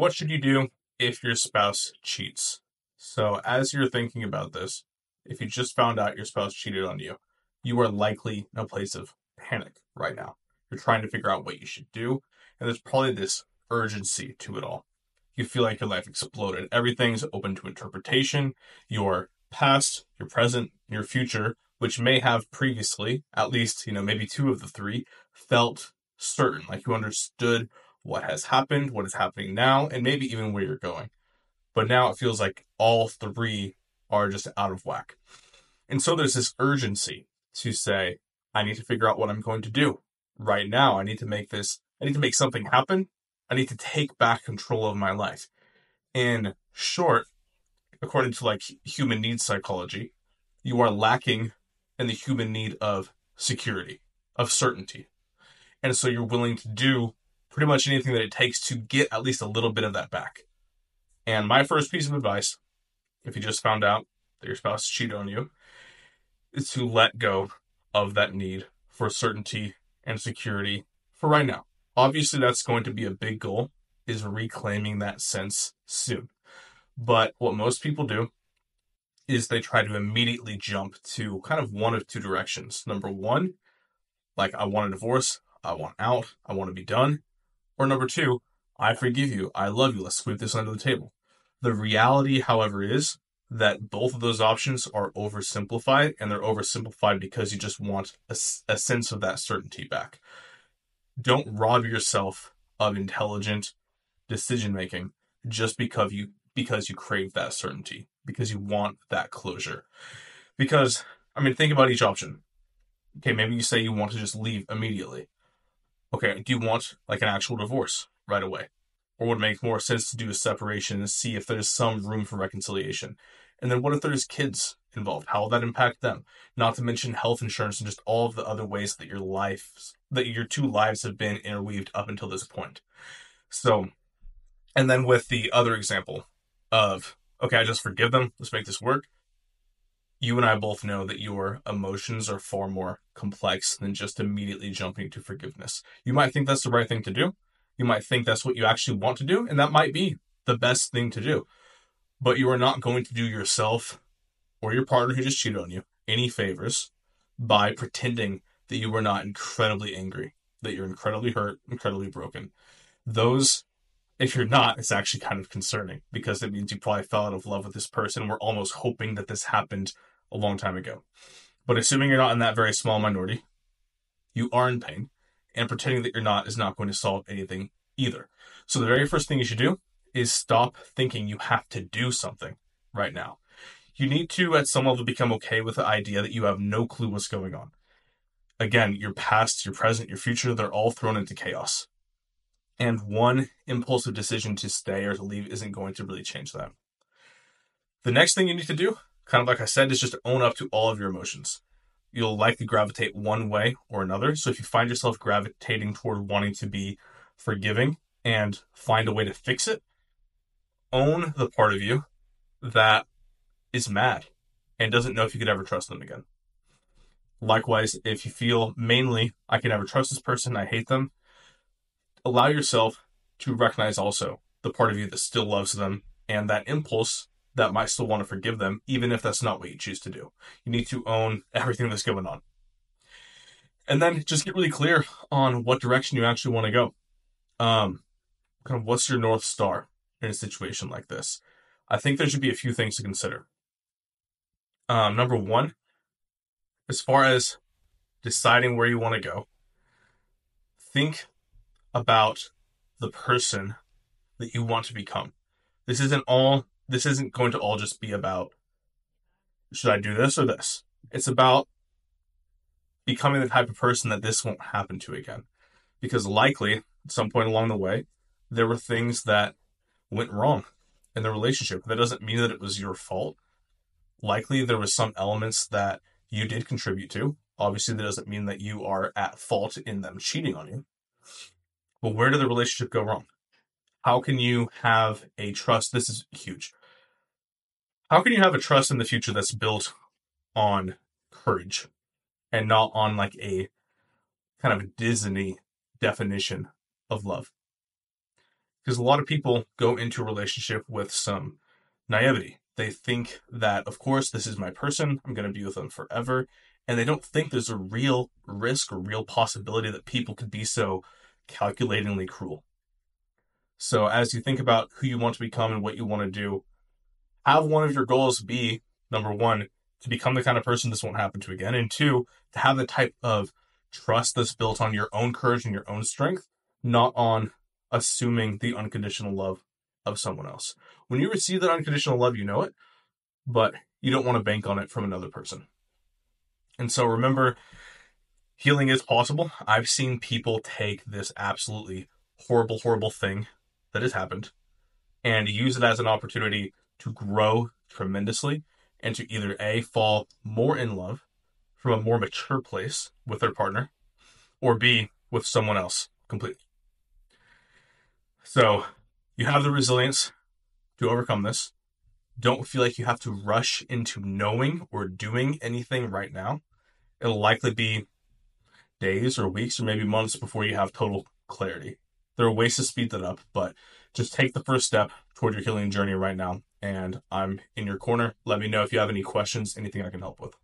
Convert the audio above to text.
what should you do if your spouse cheats? So, as you're thinking about this, if you just found out your spouse cheated on you, you are likely in a place of panic right now. You're trying to figure out what you should do, and there's probably this urgency to it all. You feel like your life exploded. Everything's open to interpretation. Your past, your present, your future, which may have previously, at least, you know, maybe two of the three, felt certain, like you understood what has happened, what is happening now, and maybe even where you're going. But now it feels like all three are just out of whack. And so there's this urgency to say, I need to figure out what I'm going to do right now. I need to make this, I need to make something happen. I need to take back control of my life. In short, according to like human needs psychology, you are lacking in the human need of security, of certainty. And so you're willing to do pretty much anything that it takes to get at least a little bit of that back. And my first piece of advice, if you just found out that your spouse cheated on you, is to let go of that need for certainty and security for right now. Obviously, that's going to be a big goal, is reclaiming that sense soon. But what most people do is they try to immediately jump to kind of one of two directions. Number one, like, I want a divorce, I want out, I want to be done. Or number two, I forgive you, I love you, let's sweep this under the table. The reality, however, is that both of those options are oversimplified, and they're oversimplified because you just want a, a sense of that certainty back. Don't rob yourself of intelligent decision making just because you because you crave that certainty, because you want that closure. Because I mean, think about each option. Okay, maybe you say you want to just leave immediately. Okay, do you want like an actual divorce right away? Or would it make more sense to do a separation and see if there's some room for reconciliation? And then what if there's kids involved? How will that impact them? Not to mention health insurance and just all of the other ways that your life, that your two lives have been interweaved up until this point. So, and then with the other example of, okay, I just forgive them, let's make this work. You and I both know that your emotions are far more complex than just immediately jumping to forgiveness. You might think that's the right thing to do. You might think that's what you actually want to do, and that might be the best thing to do. But you are not going to do yourself or your partner who just cheated on you any favors by pretending that you were not incredibly angry, that you're incredibly hurt, incredibly broken. Those, if you're not, it's actually kind of concerning because it means you probably fell out of love with this person. We're almost hoping that this happened a long time ago. But assuming you're not in that very small minority, you are in pain and pretending that you're not is not going to solve anything either. So the very first thing you should do is stop thinking you have to do something right now. You need to, at some level, become okay with the idea that you have no clue what's going on. Again, your past, your present, your future, they're all thrown into chaos. And one impulsive decision to stay or to leave isn't going to really change that. The next thing you need to do, kind of like I said, is just own up to all of your emotions you'll likely gravitate one way or another. So if you find yourself gravitating toward wanting to be forgiving and find a way to fix it, own the part of you that is mad and doesn't know if you could ever trust them again. Likewise, if you feel mainly, I can never trust this person, I hate them, allow yourself to recognize also the part of you that still loves them and that impulse that might still want to forgive them, even if that's not what you choose to do. You need to own everything that's going on. And then just get really clear on what direction you actually want to go. Um, kind of what's your North Star in a situation like this? I think there should be a few things to consider. Um, number one, as far as deciding where you want to go, think about the person that you want to become. This isn't all this isn't going to all just be about should I do this or this? It's about becoming the type of person that this won't happen to again. Because likely, at some point along the way, there were things that went wrong in the relationship. That doesn't mean that it was your fault. Likely, there was some elements that you did contribute to. Obviously, that doesn't mean that you are at fault in them cheating on you. But where did the relationship go wrong? How can you have a trust? This is huge. How can you have a trust in the future that's built on courage and not on like a kind of Disney definition of love? Because a lot of people go into a relationship with some naivety. They think that, of course, this is my person, I'm going to be with them forever. And they don't think there's a real risk or real possibility that people could be so calculatingly cruel. So, as you think about who you want to become and what you want to do, have one of your goals be number one, to become the kind of person this won't happen to again, and two, to have the type of trust that's built on your own courage and your own strength, not on assuming the unconditional love of someone else. When you receive that unconditional love, you know it, but you don't want to bank on it from another person. And so remember, healing is possible. I've seen people take this absolutely horrible, horrible thing that has happened and use it as an opportunity to grow tremendously and to either A, fall more in love from a more mature place with their partner, or B, with someone else completely. So you have the resilience to overcome this. Don't feel like you have to rush into knowing or doing anything right now. It'll likely be days or weeks or maybe months before you have total clarity. There are ways to speed that up, but just take the first step toward your healing journey right now. And I'm in your corner. Let me know if you have any questions, anything I can help with.